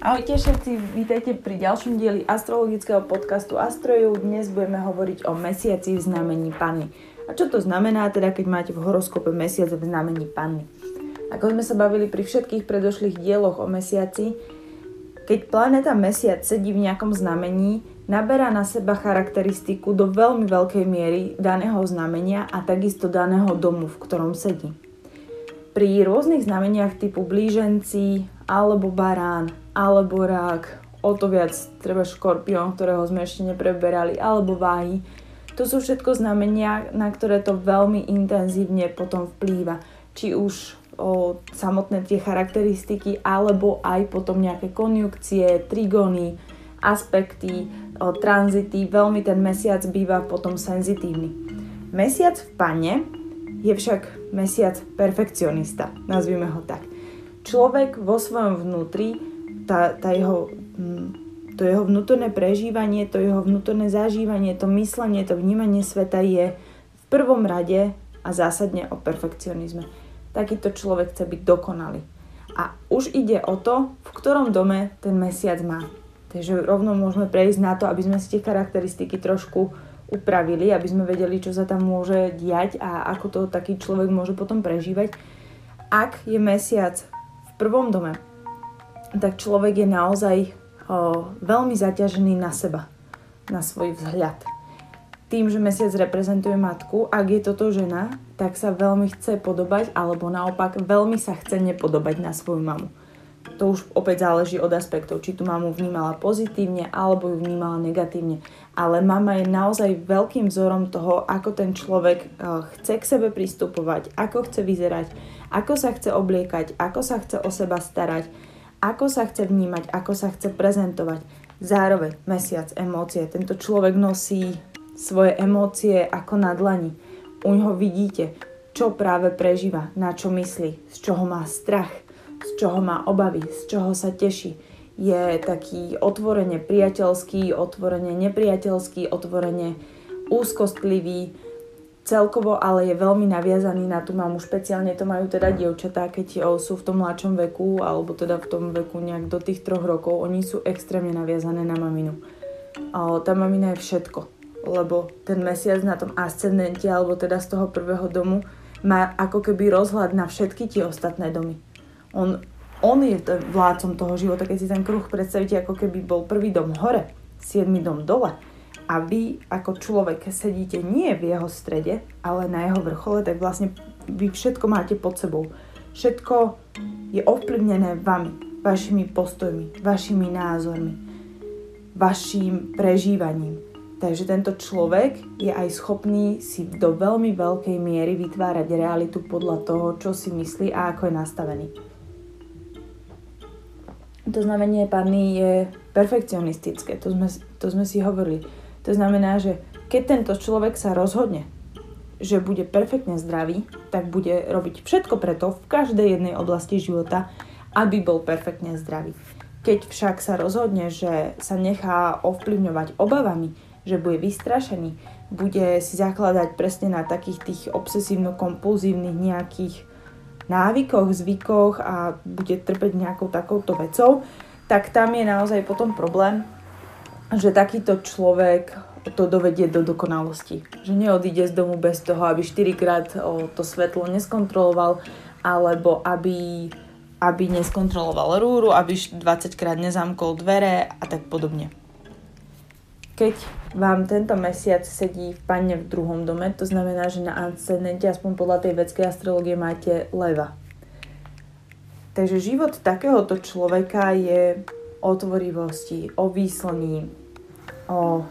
Ahojte všetci, vítajte pri ďalšom dieli astrologického podcastu Astroju. Dnes budeme hovoriť o mesiaci v znamení Panny. A čo to znamená teda, keď máte v horoskope mesiac v znamení Panny? Ako sme sa bavili pri všetkých predošlých dieloch o mesiaci, keď planéta mesiac sedí v nejakom znamení, naberá na seba charakteristiku do veľmi veľkej miery daného znamenia a takisto daného domu, v ktorom sedí. Pri rôznych znameniach typu blíženci alebo barán alebo rák, o to viac treba škorpión, ktorého sme ešte nepreberali, alebo váhy. To sú všetko znamenia, na ktoré to veľmi intenzívne potom vplýva. Či už o samotné tie charakteristiky, alebo aj potom nejaké konjukcie, trigóny, aspekty, o tranzity. Veľmi ten mesiac býva potom senzitívny. Mesiac v pane je však mesiac perfekcionista, nazvime ho tak. Človek vo svojom vnútri, tá, tá jeho, hm, to jeho vnútorné prežívanie, to jeho vnútorné zažívanie, to myslenie, to vnímanie sveta je v prvom rade a zásadne o perfekcionizme. Takýto človek chce byť dokonalý. A už ide o to, v ktorom dome ten mesiac má. Takže rovno môžeme prejsť na to, aby sme si tie charakteristiky trošku upravili, aby sme vedeli, čo sa tam môže diať a ako to taký človek môže potom prežívať. Ak je mesiac v prvom dome, tak človek je naozaj o, veľmi zaťažený na seba, na svoj vzhľad. Tým, že mesiac reprezentuje matku, ak je toto žena, tak sa veľmi chce podobať, alebo naopak veľmi sa chce nepodobať na svoju mamu to už opäť záleží od aspektov, či tu mamu vnímala pozitívne alebo ju vnímala negatívne. Ale mama je naozaj veľkým vzorom toho, ako ten človek chce k sebe pristupovať, ako chce vyzerať, ako sa chce obliekať, ako sa chce o seba starať, ako sa chce vnímať, ako sa chce prezentovať. Zároveň mesiac emócie. Tento človek nosí svoje emócie ako na dlani. U ňoho vidíte, čo práve prežíva, na čo myslí, z čoho má strach – z čoho má obavy, z čoho sa teší. Je taký otvorene priateľský, otvorene nepriateľský, otvorene úzkostlivý, celkovo ale je veľmi naviazaný na tú mamu. Špeciálne to majú teda dievčatá, keď sú v tom mladšom veku, alebo teda v tom veku nejak do tých troch rokov, oni sú extrémne naviazané na maminu. A tá mamina je všetko, lebo ten mesiac na tom ascendente, alebo teda z toho prvého domu, má ako keby rozhľad na všetky tie ostatné domy. On, on je vládcom toho života, keď si ten kruh predstavíte, ako keby bol prvý dom hore, siedmy dom dole a vy ako človek sedíte nie v jeho strede, ale na jeho vrchole, tak vlastne vy všetko máte pod sebou. Všetko je ovplyvnené vami, vašimi postojmi, vašimi názormi, vašim prežívaním. Takže tento človek je aj schopný si do veľmi veľkej miery vytvárať realitu podľa toho, čo si myslí a ako je nastavený. To znamenie panny je perfekcionistické, to sme, to sme si hovorili. To znamená, že keď tento človek sa rozhodne, že bude perfektne zdravý, tak bude robiť všetko preto v každej jednej oblasti života, aby bol perfektne zdravý. Keď však sa rozhodne, že sa nechá ovplyvňovať obavami, že bude vystrašený, bude si zakladať presne na takých tých obsesívno-kompulzívnych nejakých návykoch, zvykoch a bude trpeť nejakou takouto vecou, tak tam je naozaj potom problém, že takýto človek to dovedie do dokonalosti. Že neodíde z domu bez toho, aby 4 krát to svetlo neskontroloval, alebo aby, aby neskontroloval rúru, aby 20 krát nezamkol dvere a tak podobne keď vám tento mesiac sedí v panne v druhom dome, to znamená, že na ascendente, aspoň podľa tej vedskej astrologie, máte leva. Takže život takéhoto človeka je o tvorivosti, o výslní, o,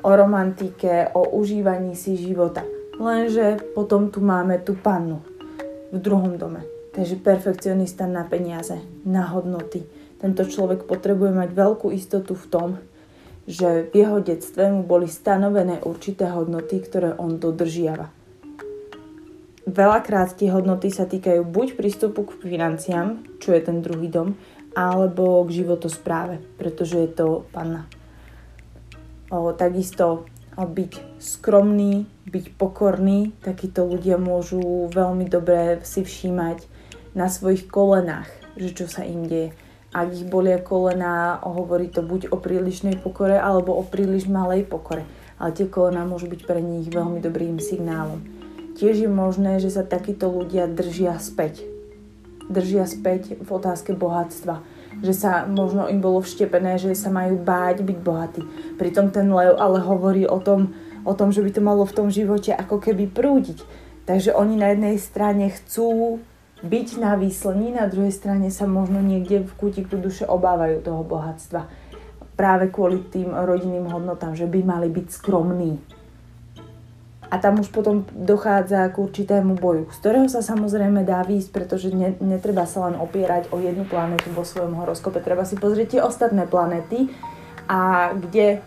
o romantike, o užívaní si života. Lenže potom tu máme tú pannu v druhom dome. Takže perfekcionista na peniaze, na hodnoty. Tento človek potrebuje mať veľkú istotu v tom, že v jeho detstve mu boli stanovené určité hodnoty, ktoré on dodržiava. Veľakrát tie hodnoty sa týkajú buď prístupu k financiám, čo je ten druhý dom, alebo k životospráve, pretože je to panna. Takisto byť skromný, byť pokorný, takíto ľudia môžu veľmi dobre si všímať na svojich kolenách, že čo sa im deje Ak ich bolia kolena, hovorí to buď o prílišnej pokore alebo o príliš malej pokore. Ale tie kolená môžu byť pre nich veľmi dobrým signálom. Tiež je možné, že sa takíto ľudia držia späť. Držia späť v otázke bohatstva. Že sa možno im bolo vštepené, že sa majú báť byť bohatí. Pritom ten lev ale hovorí o tom, o tom, že by to malo v tom živote ako keby prúdiť. Takže oni na jednej strane chcú byť na výslení, na druhej strane sa možno niekde v kútiku duše obávajú toho bohatstva. Práve kvôli tým rodinným hodnotám, že by mali byť skromní. A tam už potom dochádza k určitému boju, z ktorého sa samozrejme dá výjsť, pretože ne, netreba sa len opierať o jednu planetu vo svojom horoskope. Treba si pozrieť tie ostatné planety a kde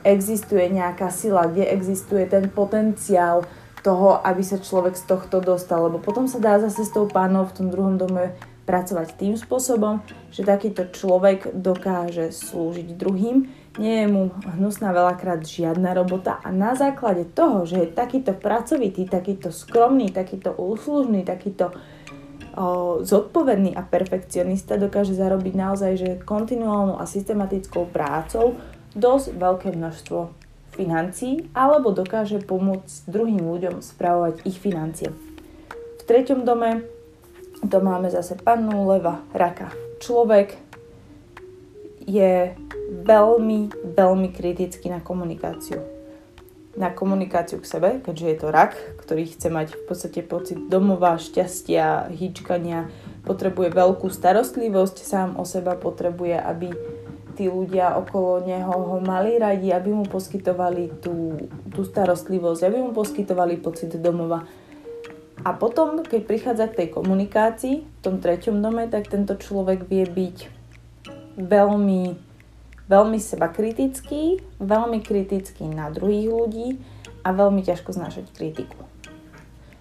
existuje nejaká sila, kde existuje ten potenciál toho, aby sa človek z tohto dostal. Lebo potom sa dá zase s tou pánou v tom druhom dome pracovať tým spôsobom, že takýto človek dokáže slúžiť druhým, nie je mu hnusná veľakrát žiadna robota a na základe toho, že je takýto pracovitý, takýto skromný, takýto úslužný, takýto o, zodpovedný a perfekcionista dokáže zarobiť naozaj že kontinuálnou a systematickou prácou dosť veľké množstvo financií alebo dokáže pomôcť druhým ľuďom spravovať ich financie. V treťom dome to máme zase pannu leva, raka. Človek je veľmi, veľmi kritický na komunikáciu. Na komunikáciu k sebe, keďže je to rak, ktorý chce mať v podstate pocit domova, šťastia, hýčkania, potrebuje veľkú starostlivosť sám o seba, potrebuje, aby tí ľudia okolo neho ho mali radi, aby mu poskytovali tú, tú starostlivosť, aby mu poskytovali pocit domova. A potom, keď prichádza k tej komunikácii v tom treťom dome, tak tento človek vie byť veľmi, veľmi seba kritický, veľmi kritický na druhých ľudí a veľmi ťažko znášať kritiku.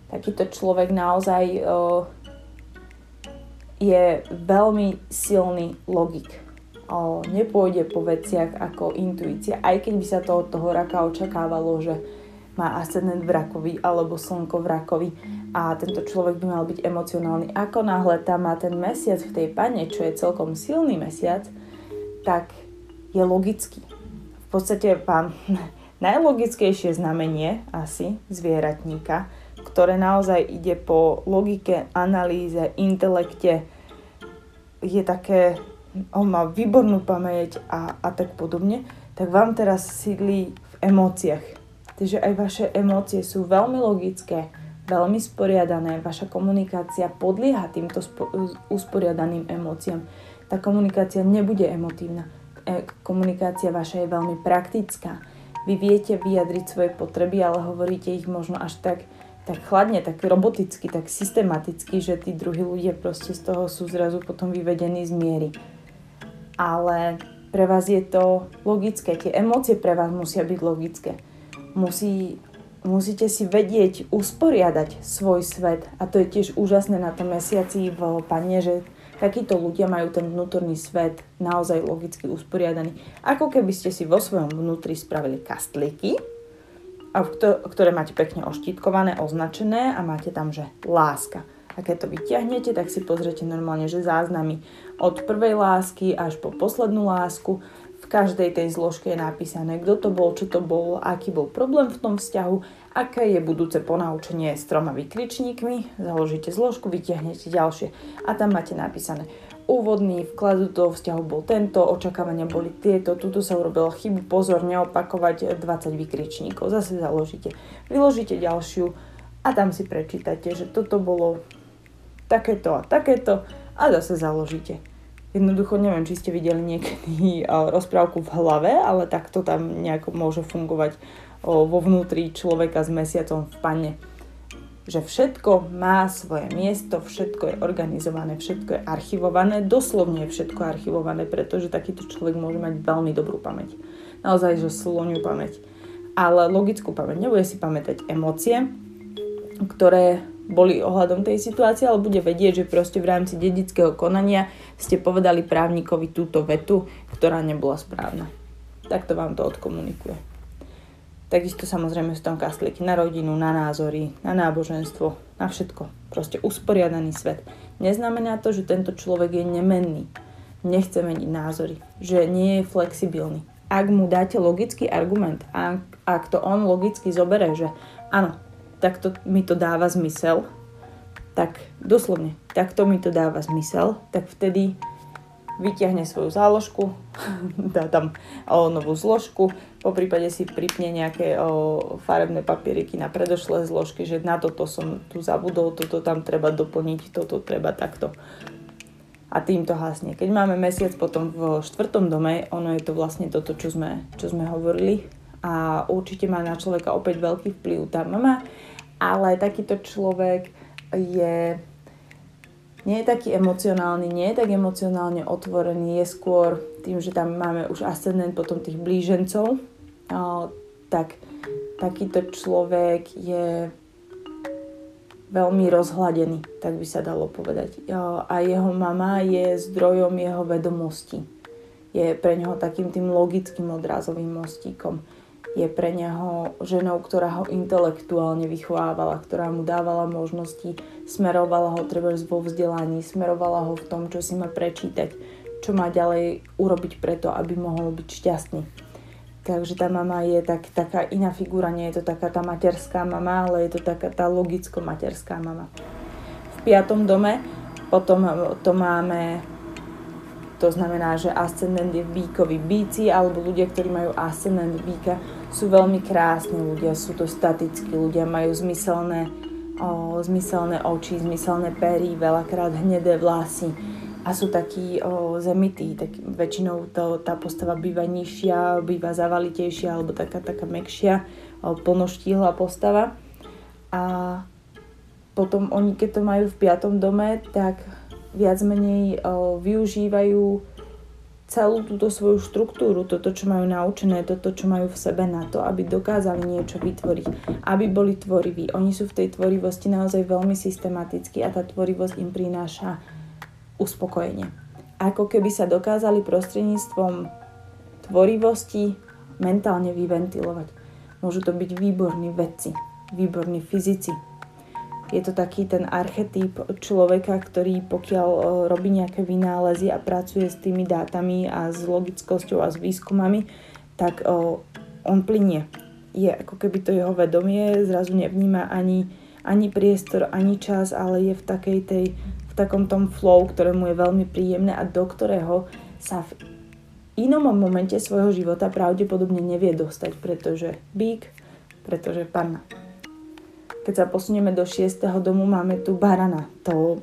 Takýto človek naozaj uh, je veľmi silný logik o, nepôjde po veciach ako intuícia, aj keď by sa to od toho raka očakávalo, že má ascendent v rakovi alebo slnko v rakovi a tento človek by mal byť emocionálny. Ako náhle tam má ten mesiac v tej pane, čo je celkom silný mesiac, tak je logický. V podstate vám najlogickejšie znamenie asi zvieratníka, ktoré naozaj ide po logike, analýze, intelekte, je také on má výbornú pamäť a, a tak podobne, tak vám teraz sídli v emóciách. Takže aj vaše emócie sú veľmi logické, veľmi sporiadané, vaša komunikácia podlieha týmto spo- usporiadaným emóciám. Tá komunikácia nebude emotívna. E- komunikácia vaša je veľmi praktická. Vy viete vyjadriť svoje potreby, ale hovoríte ich možno až tak, tak chladne, tak roboticky, tak systematicky, že tí druhí ľudia proste z toho sú zrazu potom vyvedení z miery ale pre vás je to logické. Tie emócie pre vás musia byť logické. Musí, musíte si vedieť usporiadať svoj svet a to je tiež úžasné na tom mesiaci v pane, že takíto ľudia majú ten vnútorný svet naozaj logicky usporiadaný. Ako keby ste si vo svojom vnútri spravili kastlíky, ktoré máte pekne oštítkované, označené a máte tam, že láska. A keď to vyťahnete, tak si pozrite normálne, že záznamy od prvej lásky až po poslednú lásku. V každej tej zložke je napísané, kto to bol, čo to bol, aký bol problém v tom vzťahu, aké je budúce ponaučenie s troma vykričníkmi. Založíte zložku, vyťahnete ďalšie a tam máte napísané úvodný vklad do toho vzťahu bol tento, očakávania boli tieto, tuto sa urobila chybu, pozor, neopakovať 20 vykričníkov. Zase založíte, vyložíte ďalšiu a tam si prečítate, že toto bolo takéto a takéto a zase založíte. Jednoducho neviem, či ste videli niekedy rozprávku v hlave, ale takto tam nejako môže fungovať vo vnútri človeka s mesiacom v pane. Že všetko má svoje miesto, všetko je organizované, všetko je archivované, doslovne je všetko archivované, pretože takýto človek môže mať veľmi dobrú pamäť. Naozaj, že sloniu pamäť. Ale logickú pamäť. Nebude si pamätať emócie, ktoré boli ohľadom tej situácie, ale bude vedieť, že proste v rámci dedického konania ste povedali právnikovi túto vetu, ktorá nebola správna. Takto vám to odkomunikuje. Takisto samozrejme sú tam kastlíky na rodinu, na názory, na náboženstvo, na všetko. Proste usporiadaný svet. Neznamená to, že tento človek je nemenný. nechce meniť názory, že nie je flexibilný. Ak mu dáte logický argument, ak, ak to on logicky zobere, že áno, tak to, mi to dáva zmysel, tak doslovne, tak to mi to dáva zmysel, tak vtedy vyťahne svoju záložku, dá tam novú zložku, po prípade si pripne nejaké farebné papieriky na predošlé zložky, že na toto som tu zabudol, toto tam treba doplniť, toto treba takto. A tým to hasne. Keď máme mesiac potom v štvrtom dome, ono je to vlastne toto, čo sme, čo sme hovorili. A určite má na človeka opäť veľký vplyv tá mama, ale takýto človek je nie je taký emocionálny, nie je tak emocionálne otvorený, je skôr tým, že tam máme už ascendent potom tých blížencov, tak takýto človek je veľmi rozhladený, tak by sa dalo povedať. A jeho mama je zdrojom jeho vedomosti. Je pre neho takým tým logickým odrazovým mostíkom je pre neho ženou, ktorá ho intelektuálne vychovávala, ktorá mu dávala možnosti, smerovala ho treba vo vzdelaní, smerovala ho v tom, čo si má prečítať, čo má ďalej urobiť preto, aby mohol byť šťastný. Takže tá mama je tak, taká iná figura, nie je to taká tá materská mama, ale je to taká tá logicko-materská mama. V piatom dome potom to máme to znamená, že ascendent je bíkovi bíci alebo ľudia, ktorí majú ascendent bíka, sú veľmi krásni ľudia, sú to statickí ľudia, majú zmyselné, o, zmyselné oči, zmyselné pery, veľakrát hnedé vlasy a sú takí o, zemití. Tak väčšinou to, tá postava býva nižšia, býva zavalitejšia alebo taká, taká mekšia, o, plnoštíhla postava. A potom oni, keď to majú v piatom dome, tak viac menej o, využívajú celú túto svoju štruktúru, toto, čo majú naučené, toto, čo majú v sebe na to, aby dokázali niečo vytvoriť, aby boli tvoriví. Oni sú v tej tvorivosti naozaj veľmi systematickí a tá tvorivosť im prináša uspokojenie. Ako keby sa dokázali prostredníctvom tvorivosti mentálne vyventilovať. Môžu to byť výborní vedci, výborní fyzici, je to taký ten archetyp človeka, ktorý pokiaľ e, robí nejaké vynálezy a pracuje s tými dátami a s logickosťou a s výskumami, tak e, on plinie. Je ako keby to jeho vedomie zrazu nevníma ani, ani priestor, ani čas, ale je v takej tej, v takom tom flow, ktorému je veľmi príjemné a do ktorého sa v inom momente svojho života pravdepodobne nevie dostať, pretože bík, pretože panna. Keď sa posunieme do 6. domu, máme tu barana. To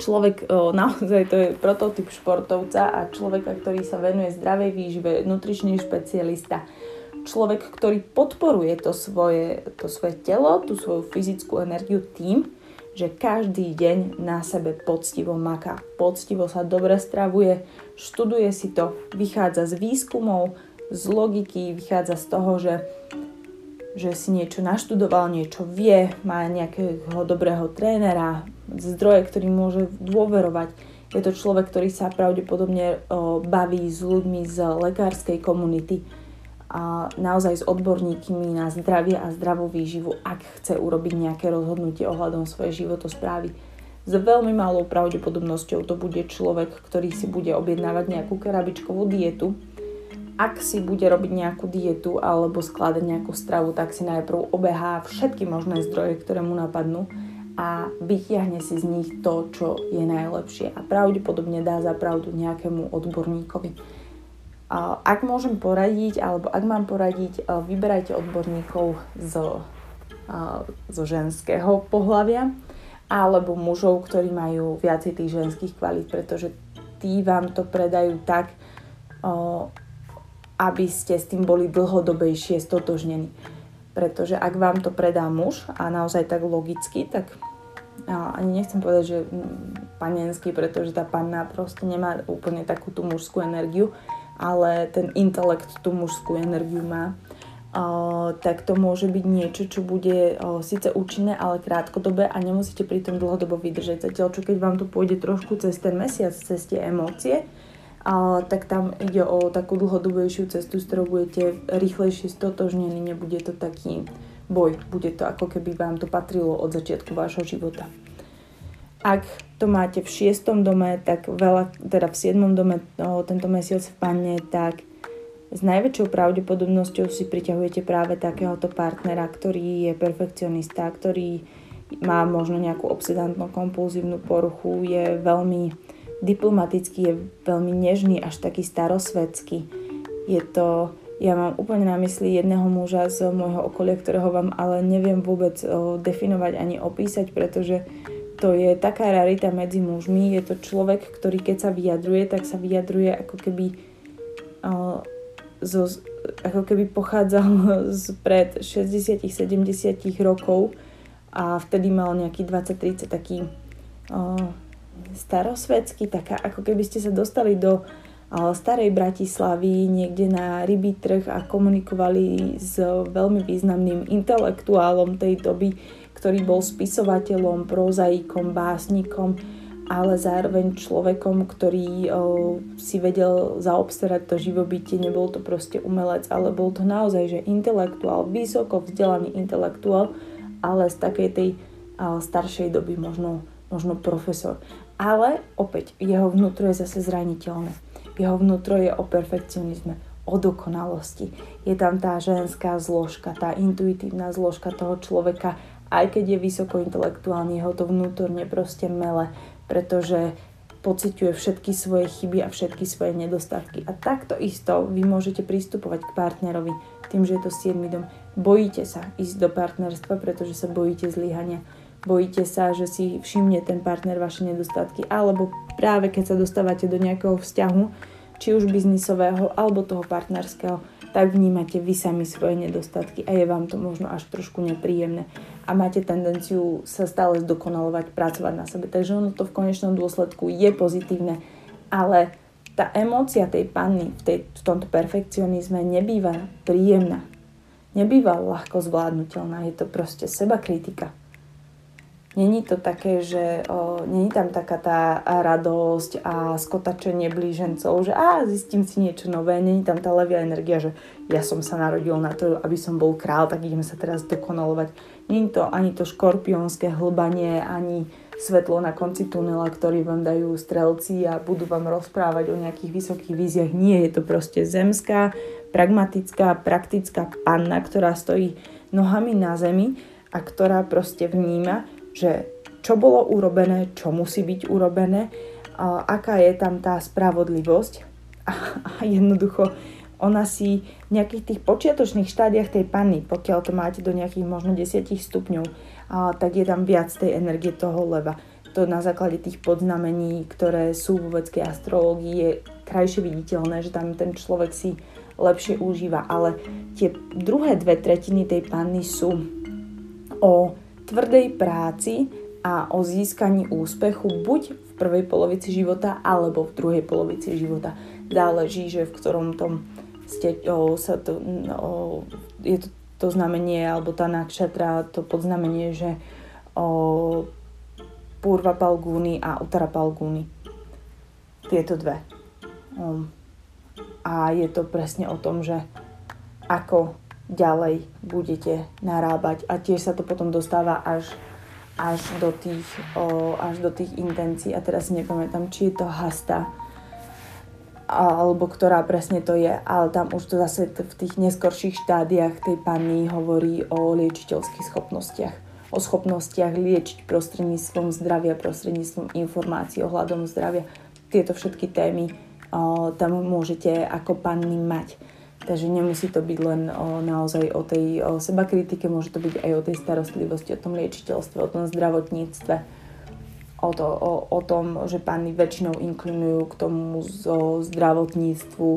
človek, naozaj to je prototyp športovca a človeka, ktorý sa venuje zdravej výžive, nutričný špecialista. Človek, ktorý podporuje to svoje, to svoje telo, tú svoju fyzickú energiu tým, že každý deň na sebe poctivo maká. Poctivo sa dobre stravuje, študuje si to, vychádza z výskumov, z logiky, vychádza z toho, že že si niečo naštudoval, niečo vie, má nejakého dobrého trénera, zdroje, ktorý môže dôverovať. Je to človek, ktorý sa pravdepodobne baví s ľuďmi z lekárskej komunity a naozaj s odborníkmi na zdravie a zdravú výživu, ak chce urobiť nejaké rozhodnutie ohľadom svojej životosprávy. S veľmi malou pravdepodobnosťou to bude človek, ktorý si bude objednávať nejakú kerabičkovú dietu, ak si bude robiť nejakú dietu alebo skladať nejakú stravu, tak si najprv obehá všetky možné zdroje, ktoré mu napadnú a vytiahne si z nich to, čo je najlepšie a pravdepodobne dá za pravdu nejakému odborníkovi. Ak môžem poradiť, alebo ak mám poradiť, vyberajte odborníkov zo, zo ženského pohľavia alebo mužov, ktorí majú viacej tých ženských kvalít, pretože tí vám to predajú tak, aby ste s tým boli dlhodobejšie stotožnení. Pretože ak vám to predá muž a naozaj tak logicky, tak ani nechcem povedať, že panenský, pretože tá panna proste nemá úplne takú tú mužskú energiu, ale ten intelekt tú mužskú energiu má, tak to môže byť niečo, čo bude síce účinné, ale krátkodobé a nemusíte pri tom dlhodobo vydržať. Zatiaľ, čo keď vám to pôjde trošku cez ten mesiac, cez tie emócie, tak tam ide o takú dlhodobejšiu cestu, s ktorou budete rýchlejšie stotožnení, nebude to taký boj, bude to ako keby vám to patrilo od začiatku vášho života. Ak to máte v šiestom dome, tak veľa, teda v siedmom dome o, tento mesiac v panne, tak s najväčšou pravdepodobnosťou si priťahujete práve takéhoto partnera, ktorý je perfekcionista, ktorý má možno nejakú obsedantnú kompulzívnu poruchu, je veľmi diplomatický, je veľmi nežný, až taký starosvedský. Je to, ja mám úplne na mysli jedného muža z môjho okolia, ktorého vám ale neviem vôbec definovať ani opísať, pretože to je taká rarita medzi mužmi. Je to človek, ktorý keď sa vyjadruje, tak sa vyjadruje ako keby zo, ako keby pochádzal z pred 60-70 rokov a vtedy mal nejaký 20-30 taký o, starosvedský, taká ako keby ste sa dostali do starej Bratislavy niekde na rybý trh a komunikovali s veľmi významným intelektuálom tej doby, ktorý bol spisovateľom, prozaikom, básnikom, ale zároveň človekom, ktorý si vedel zaobstarať to živobytie, nebol to proste umelec, ale bol to naozaj, že intelektuál, vysoko vzdelaný intelektuál, ale z takej tej staršej doby možno, možno profesor. Ale opäť, jeho vnútro je zase zraniteľné. Jeho vnútro je o perfekcionizme, o dokonalosti. Je tam tá ženská zložka, tá intuitívna zložka toho človeka, aj keď je vysoko intelektuálny, jeho to vnútorne proste mele pretože pociťuje všetky svoje chyby a všetky svoje nedostatky. A takto isto vy môžete pristupovať k partnerovi tým, že je to 7 dom. Bojíte sa ísť do partnerstva, pretože sa bojíte zlyhania. Bojíte sa, že si všimne ten partner vaše nedostatky. Alebo práve keď sa dostávate do nejakého vzťahu, či už biznisového alebo toho partnerského, tak vnímate vy sami svoje nedostatky a je vám to možno až trošku nepríjemné a máte tendenciu sa stále zdokonalovať, pracovať na sebe. Takže ono to v konečnom dôsledku je pozitívne, ale tá emócia tej panny v, tej, v tomto perfekcionizme nebýva príjemná. Nebýva ľahko zvládnutelná, je to proste seba kritika. Není to také, že o, není tam taká tá radosť a skotačenie blížencov, že á, zistím si niečo nové, není tam tá levia energia, že ja som sa narodil na to, aby som bol král, tak ideme sa teraz dokonalovať. Není to ani to škorpiónske hlbanie, ani svetlo na konci tunela, ktorý vám dajú strelci a budú vám rozprávať o nejakých vysokých víziach. Nie, je to proste zemská, pragmatická, praktická panna, ktorá stojí nohami na zemi a ktorá proste vníma, že čo bolo urobené, čo musí byť urobené, aká je tam tá spravodlivosť a, jednoducho ona si v nejakých tých počiatočných štádiach tej panny, pokiaľ to máte do nejakých možno 10 stupňov, tak je tam viac tej energie toho leva. To na základe tých podznamení, ktoré sú vo vedskej astrológii, je krajšie viditeľné, že tam ten človek si lepšie užíva. Ale tie druhé dve tretiny tej panny sú o tvrdej práci a o získaní úspechu buď v prvej polovici života alebo v druhej polovici života. Záleží, že v ktorom tom ste, o, sa to, o, je to, to znamenie alebo tá nakšatra, to podznamenie, že o, Purva Palgúny a Utara Palgúny. Tieto dve. O, a je to presne o tom, že ako ďalej budete narábať a tiež sa to potom dostáva až, až, do, tých, o, až do tých intencií a teraz si nepamätám, či je to hasta alebo ktorá presne to je, ale tam už to zase v tých neskorších štádiách tej panny hovorí o liečiteľských schopnostiach. O schopnostiach liečiť prostredníctvom zdravia, prostredníctvom informácií ohľadom zdravia. Tieto všetky témy o, tam môžete ako panny mať. Takže nemusí to byť len o, naozaj o tej o seba môže to byť aj o tej starostlivosti, o tom liečiteľstve, o tom zdravotníctve, o, to, o, o tom, že pány väčšinou inklinujú k tomu zo zdravotníctvu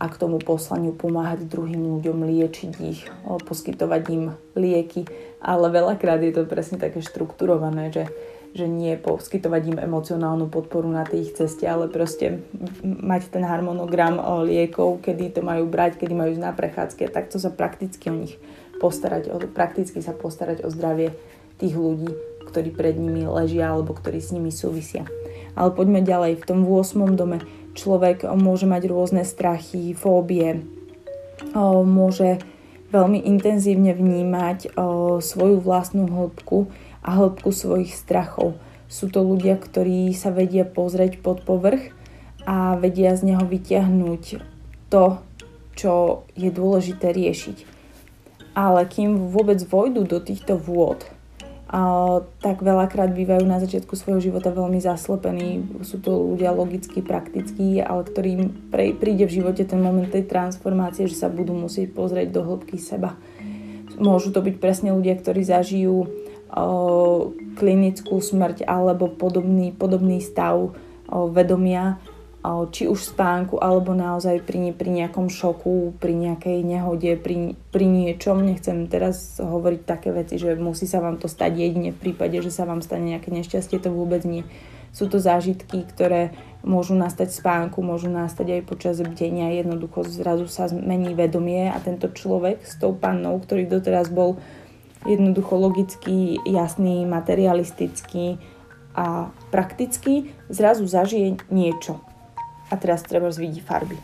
a k tomu poslaniu pomáhať druhým ľuďom, liečiť ich, o, poskytovať im lieky, ale veľakrát je to presne také štrukturované, že že nie poskytovať im emocionálnu podporu na tej ich ceste, ale proste mať ten harmonogram liekov, kedy to majú brať, kedy majú ísť na prechádzky a takto sa prakticky o nich postarať, o, prakticky sa postarať o zdravie tých ľudí, ktorí pred nimi ležia alebo ktorí s nimi súvisia. Ale poďme ďalej. V tom 8. dome človek môže mať rôzne strachy, fóbie, môže veľmi intenzívne vnímať svoju vlastnú hĺbku, a hĺbku svojich strachov. Sú to ľudia, ktorí sa vedia pozrieť pod povrch a vedia z neho vyťahnuť to, čo je dôležité riešiť. Ale kým vôbec vojdu do týchto vôd, tak veľakrát bývajú na začiatku svojho života veľmi zaslepení. Sú to ľudia logicky, praktickí, ale ktorým príde v živote ten moment tej transformácie, že sa budú musieť pozrieť do hĺbky seba. Môžu to byť presne ľudia, ktorí zažijú klinickú smrť alebo podobný, podobný stav vedomia či už spánku, alebo naozaj pri, pri nejakom šoku, pri nejakej nehode, pri, pri niečom. Nechcem teraz hovoriť také veci, že musí sa vám to stať jedine v prípade, že sa vám stane nejaké nešťastie, to vôbec nie. Sú to zážitky, ktoré môžu nastať spánku, môžu nastať aj počas bdenia, jednoducho zrazu sa zmení vedomie a tento človek s tou pannou, ktorý doteraz bol jednoducho logicky, jasný, materialistický a praktický, zrazu zažije niečo a teraz treba vidí farby,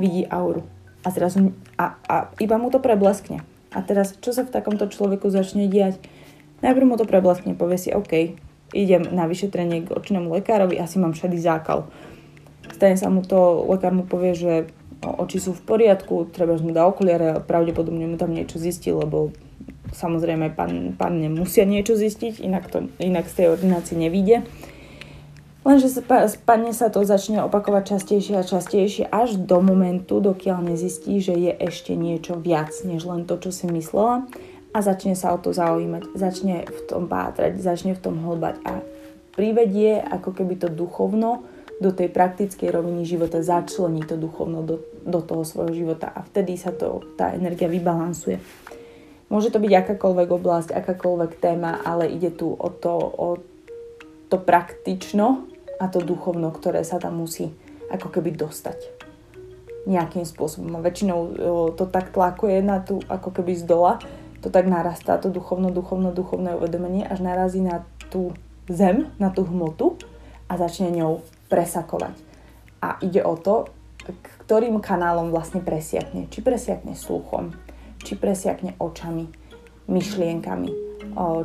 vidí auru a zrazu a, a iba mu to prebleskne. A teraz, čo sa v takomto človeku začne diať? Najprv mu to prebleskne, povie si, OK, idem na vyšetrenie k očnému lekárovi, asi mám šedý zákal. Stane sa mu to, lekár mu povie, že no, oči sú v poriadku, treba mu dá okuliare, pravdepodobne mu tam niečo zistí, lebo samozrejme pán, pán nemusia niečo zistiť, inak, to, inak z tej ordinácie nevíde. Lenže spadne sa to začne opakovať častejšie a častejšie až do momentu, dokiaľ nezistí, že je ešte niečo viac, než len to, čo si myslela a začne sa o to zaujímať, začne v tom pátrať, začne v tom hlbať a privedie ako keby to duchovno do tej praktickej roviny života, začlení to duchovno do, do toho svojho života a vtedy sa to, tá energia vybalansuje. Môže to byť akákoľvek oblasť, akákoľvek téma, ale ide tu o to, o to praktično, a to duchovno, ktoré sa tam musí ako keby dostať nejakým spôsobom. A väčšinou to tak tlakuje na tú, ako keby z dola, to tak narastá, to duchovno, duchovno, duchovné uvedomenie, až narazí na tú zem, na tú hmotu a začne ňou presakovať. A ide o to, ktorým kanálom vlastne presiakne. Či presiakne sluchom, či presiakne očami, myšlienkami,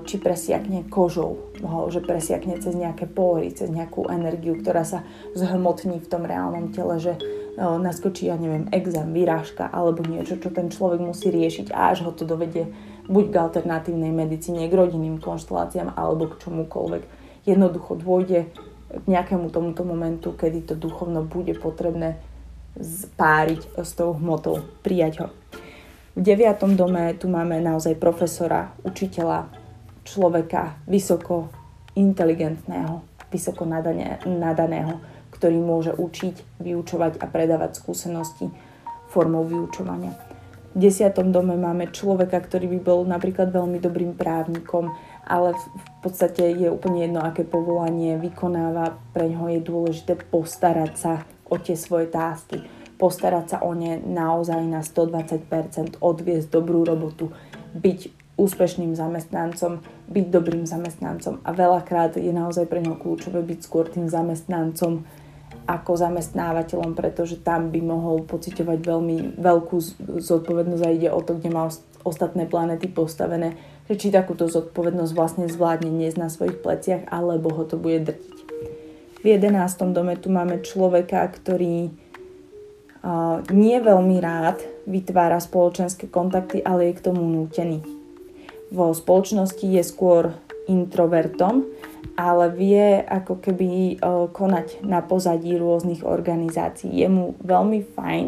či presiakne kožou, že presiakne cez nejaké pory, cez nejakú energiu, ktorá sa zhmotní v tom reálnom tele, že naskočí, ja neviem, exém, vyrážka alebo niečo, čo ten človek musí riešiť a až ho to dovedie buď k alternatívnej medicíne, k rodinným konšteláciám alebo k čomukoľvek. Jednoducho dôjde k nejakému tomuto momentu, kedy to duchovno bude potrebné spáriť s tou hmotou, prijať ho. V deviatom dome tu máme naozaj profesora, učiteľa, človeka vysoko inteligentného, vysoko nadané, nadaného, ktorý môže učiť, vyučovať a predávať skúsenosti formou vyučovania. V desiatom dome máme človeka, ktorý by bol napríklad veľmi dobrým právnikom, ale v podstate je úplne jedno, aké povolanie vykonáva. Pre ňoho je dôležité postarať sa o tie svoje tásky postarať sa o ne naozaj na 120%, odviesť dobrú robotu, byť úspešným zamestnancom, byť dobrým zamestnancom a veľakrát je naozaj pre ňo kľúčové byť skôr tým zamestnancom ako zamestnávateľom, pretože tam by mohol pociťovať veľmi veľkú zodpovednosť a ide o to, kde má ostatné planety postavené, že či takúto zodpovednosť vlastne zvládne dnes na svojich pleciach, alebo ho to bude drtiť. V 11. dome tu máme človeka, ktorý nie veľmi rád vytvára spoločenské kontakty, ale je k tomu nútený. Vo spoločnosti je skôr introvertom, ale vie ako keby konať na pozadí rôznych organizácií. Je mu veľmi fajn,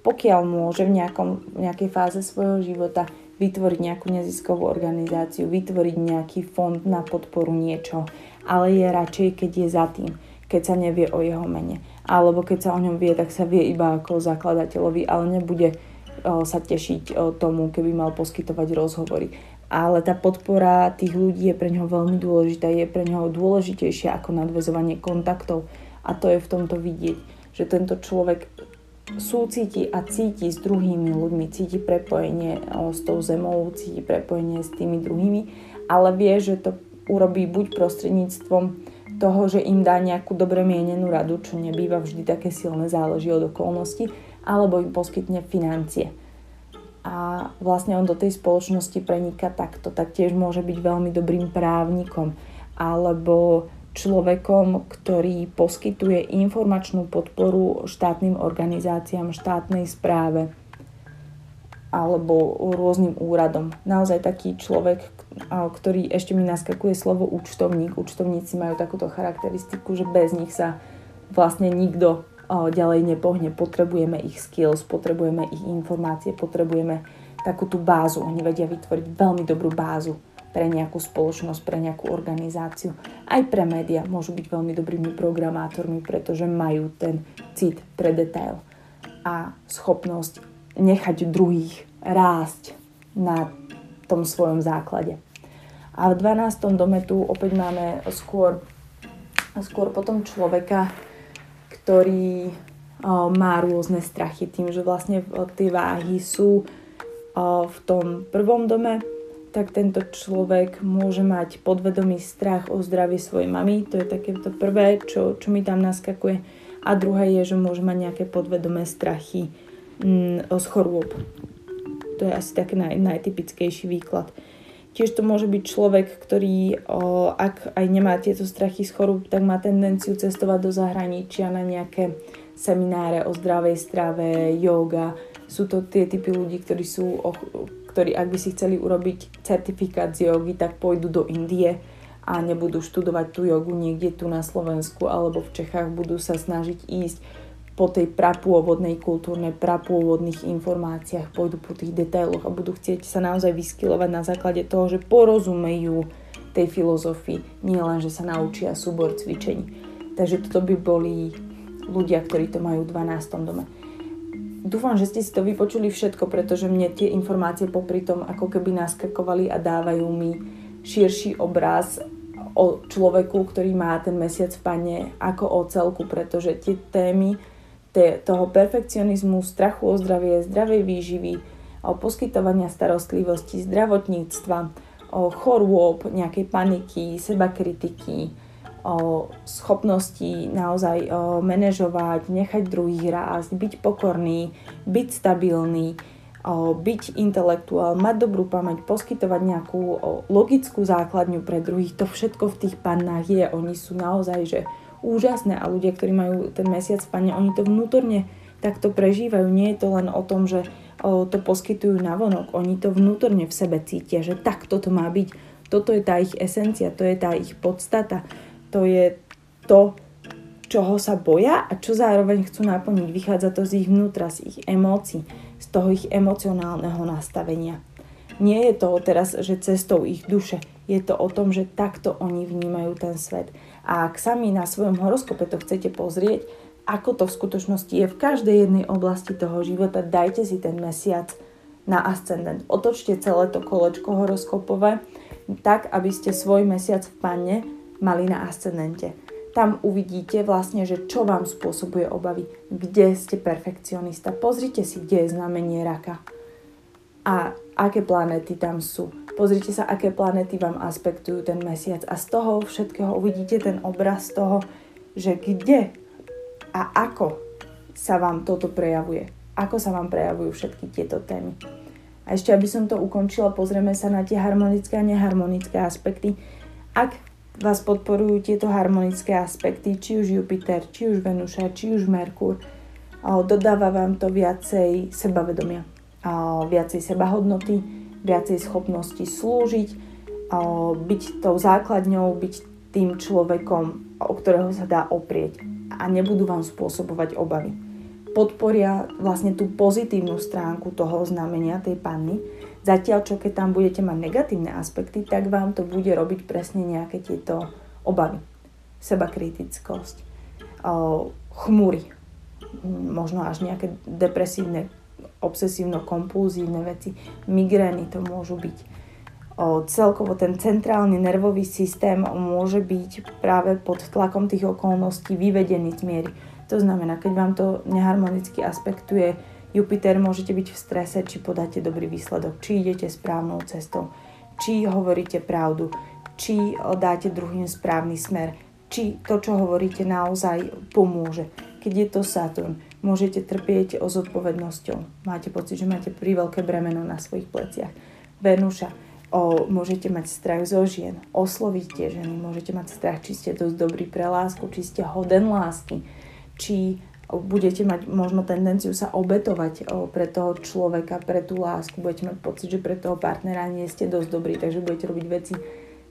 pokiaľ môže v, nejakom, v nejakej fáze svojho života vytvoriť nejakú neziskovú organizáciu, vytvoriť nejaký fond na podporu niečo, ale je radšej, keď je za tým, keď sa nevie o jeho mene alebo keď sa o ňom vie, tak sa vie iba ako zakladateľovi, ale nebude sa tešiť tomu, keby mal poskytovať rozhovory. Ale tá podpora tých ľudí je pre neho veľmi dôležitá, je pre neho dôležitejšia ako nadvezovanie kontaktov. A to je v tomto vidieť, že tento človek súciti a cíti s druhými ľuďmi, cíti prepojenie s tou zemou, cíti prepojenie s tými druhými, ale vie, že to urobí buď prostredníctvom toho, že im dá nejakú dobre mienenú radu, čo nebýva vždy také silné, záleží od okolností, alebo im poskytne financie. A vlastne on do tej spoločnosti preniká takto, tak tiež môže byť veľmi dobrým právnikom, alebo človekom, ktorý poskytuje informačnú podporu štátnym organizáciám, štátnej správe alebo rôznym úradom. Naozaj taký človek, ktorý ešte mi naskakuje slovo účtovník. Účtovníci majú takúto charakteristiku, že bez nich sa vlastne nikto ďalej nepohne. Potrebujeme ich skills, potrebujeme ich informácie, potrebujeme takú tú bázu. Oni vedia vytvoriť veľmi dobrú bázu pre nejakú spoločnosť, pre nejakú organizáciu. Aj pre médiá môžu byť veľmi dobrými programátormi, pretože majú ten cit pre detail a schopnosť nechať druhých rásť na tom svojom základe. A v 12. dome tu opäť máme skôr, skôr potom človeka, ktorý má rôzne strachy tým, že vlastne tie váhy sú v tom prvom dome, tak tento človek môže mať podvedomý strach o zdravie svojej mamy. To je také to prvé, čo, čo mi tam naskakuje. A druhé je, že môže mať nejaké podvedomé strachy mm, z chorôb. To je asi taký naj, najtypickejší výklad. Tiež to môže byť človek, ktorý, o, ak aj nemá tieto strachy z chorób, tak má tendenciu cestovať do zahraničia na nejaké semináre o zdravej strave, yoga, sú to tie typy ľudí, ktorí sú, ktorí ak by si chceli urobiť certifikát z jogy, tak pôjdu do Indie a nebudú študovať tú jogu niekde tu na Slovensku alebo v Čechách, budú sa snažiť ísť po tej prapôvodnej kultúrnej, prapôvodných informáciách, pôjdu po tých detailoch a budú chcieť sa naozaj vyskylovať na základe toho, že porozumejú tej filozofii, nie len, že sa naučia súbor cvičení. Takže toto by boli ľudia, ktorí to majú v 12. dome. Dúfam, že ste si to vypočuli všetko, pretože mne tie informácie popri tom ako keby naskakovali a dávajú mi širší obraz o človeku, ktorý má ten mesiac v pane ako o celku, pretože tie témy toho perfekcionizmu, strachu o zdravie, zdravej výživy, o poskytovania starostlivosti, zdravotníctva, o chorôb, nejakej paniky, seba kritiky, o schopnosti naozaj o manažovať, nechať druhých rásť, byť pokorný, byť stabilný, o byť intelektuál, mať dobrú pamäť, poskytovať nejakú logickú základňu pre druhých. To všetko v tých pannách je. Oni sú naozaj že úžasné a ľudia, ktorí majú ten mesiac v panne, oni to vnútorne takto prežívajú. Nie je to len o tom, že to poskytujú na vonok. Oni to vnútorne v sebe cítia, že takto to má byť. Toto je tá ich esencia, to je tá ich podstata to je to, čoho sa boja a čo zároveň chcú naplniť. Vychádza to z ich vnútra, z ich emócií, z toho ich emocionálneho nastavenia. Nie je to teraz, že cestou ich duše, je to o tom, že takto oni vnímajú ten svet. A ak sami na svojom horoskope to chcete pozrieť, ako to v skutočnosti je v každej jednej oblasti toho života, dajte si ten mesiac na ascendent. Otočte celé to kolečko horoskopové tak, aby ste svoj mesiac v panne mali na ascendente. Tam uvidíte vlastne, že čo vám spôsobuje obavy, kde ste perfekcionista. Pozrite si, kde je znamenie raka a aké planéty tam sú. Pozrite sa, aké planéty vám aspektujú ten mesiac a z toho všetkého uvidíte ten obraz toho, že kde a ako sa vám toto prejavuje. Ako sa vám prejavujú všetky tieto témy. A ešte, aby som to ukončila, pozrieme sa na tie harmonické a neharmonické aspekty. Ak vás podporujú tieto harmonické aspekty, či už Jupiter, či už Venuša, či už Merkur. Dodáva vám to viacej sebavedomia, viacej sebahodnoty, viacej schopnosti slúžiť, byť tou základňou, byť tým človekom, o ktorého sa dá oprieť a nebudú vám spôsobovať obavy. Podporia vlastne tú pozitívnu stránku toho znamenia tej panny, Zatiaľ, čo keď tam budete mať negatívne aspekty, tak vám to bude robiť presne nejaké tieto obavy. Seba kritickosť, chmúry, možno až nejaké depresívne, obsesívno-kompulzívne veci, migrény to môžu byť. O, celkovo ten centrálny nervový systém môže byť práve pod tlakom tých okolností vyvedený z miery. To znamená, keď vám to neharmonicky aspektuje Jupiter môžete byť v strese, či podáte dobrý výsledok, či idete správnou cestou, či hovoríte pravdu, či dáte druhým správny smer, či to, čo hovoríte, naozaj pomôže. Keď je to Saturn, môžete trpieť o zodpovednosťou. Máte pocit, že máte veľké bremeno na svojich pleciach. Venuša, O, môžete mať strach zo žien, osloviť tie ženy, môžete mať strach, či ste dosť dobrý pre lásku, či ste hoden lásky, či budete mať možno tendenciu sa obetovať o, pre toho človeka, pre tú lásku, budete mať pocit, že pre toho partnera nie ste dosť dobrí, takže budete robiť veci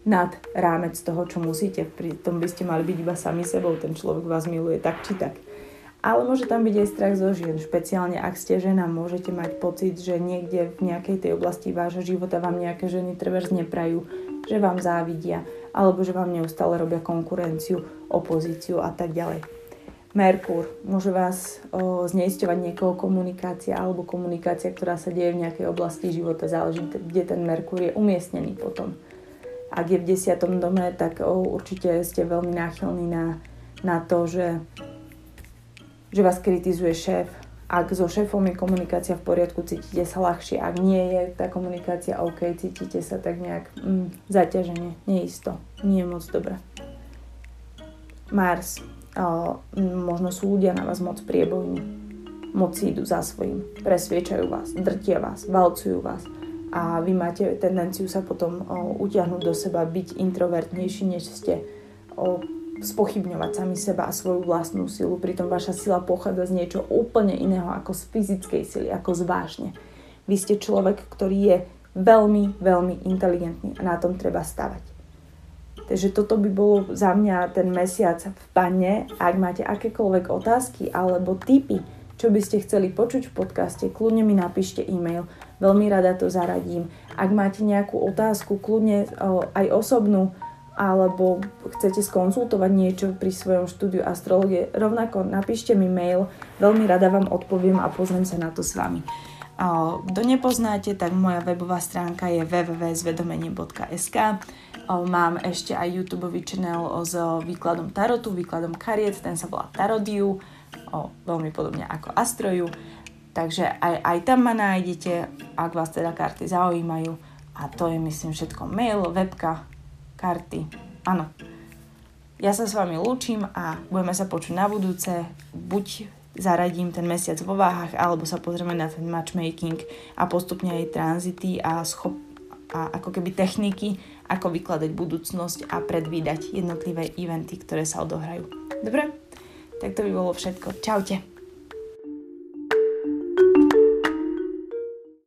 nad rámec toho, čo musíte. Pri tom by ste mali byť iba sami sebou, ten človek vás miluje tak či tak. Ale môže tam byť aj strach zo žien. Špeciálne ak ste žena, môžete mať pocit, že niekde v nejakej tej oblasti vášho života vám nejaké ženy treba neprajú, že vám závidia, alebo že vám neustále robia konkurenciu, opozíciu a tak ďalej. Merkúr. Môže vás o, zneisťovať niekoho komunikácia alebo komunikácia, ktorá sa deje v nejakej oblasti života. Záleží, kde ten Merkúr je umiestnený potom. Ak je v desiatom dome, tak o, určite ste veľmi náchylní na, na to, že že vás kritizuje šéf. Ak so šéfom je komunikácia v poriadku, cítite sa ľahšie. Ak nie je tá komunikácia OK, cítite sa tak nejak mm, zaťaženie, neisto, nie je moc dobré. Mars. O, možno sú ľudia na vás moc priebojní. Moc idú za svojím. Presviečajú vás, drtia vás, valcujú vás a vy máte tendenciu sa potom o, utiahnuť do seba, byť introvertnejší, než ste. O, spochybňovať sami seba a svoju vlastnú silu. Pritom vaša sila pochádza z niečo úplne iného ako z fyzickej sily, ako z vášne. Vy ste človek, ktorý je veľmi, veľmi inteligentný a na tom treba stavať. Takže toto by bolo za mňa ten mesiac v pane. Ak máte akékoľvek otázky alebo tipy, čo by ste chceli počuť v podcaste, kľudne mi napíšte e-mail. Veľmi rada to zaradím. Ak máte nejakú otázku, kľudne aj osobnú, alebo chcete skonzultovať niečo pri svojom štúdiu astrologie, rovnako napíšte mi mail, veľmi rada vám odpoviem a pozriem sa na to s vami. Kto nepoznáte, tak moja webová stránka je www.zvedomenie.sk Mám ešte aj YouTube channel s výkladom tarotu, výkladom kariet, ten sa volá Tarodiu, veľmi podobne ako Astroju. Takže aj, aj tam ma nájdete, ak vás teda karty zaujímajú. A to je myslím všetko. Mail, webka, karty. Áno. Ja sa s vami lúčim a budeme sa počuť na budúce. Buď zaradím ten mesiac vo váhach, alebo sa pozrieme na ten matchmaking a postupne aj tranzity a, schop, a ako keby techniky, ako vykladať budúcnosť a predvídať jednotlivé eventy, ktoré sa odohrajú. Dobre? Tak to by bolo všetko. Čaute.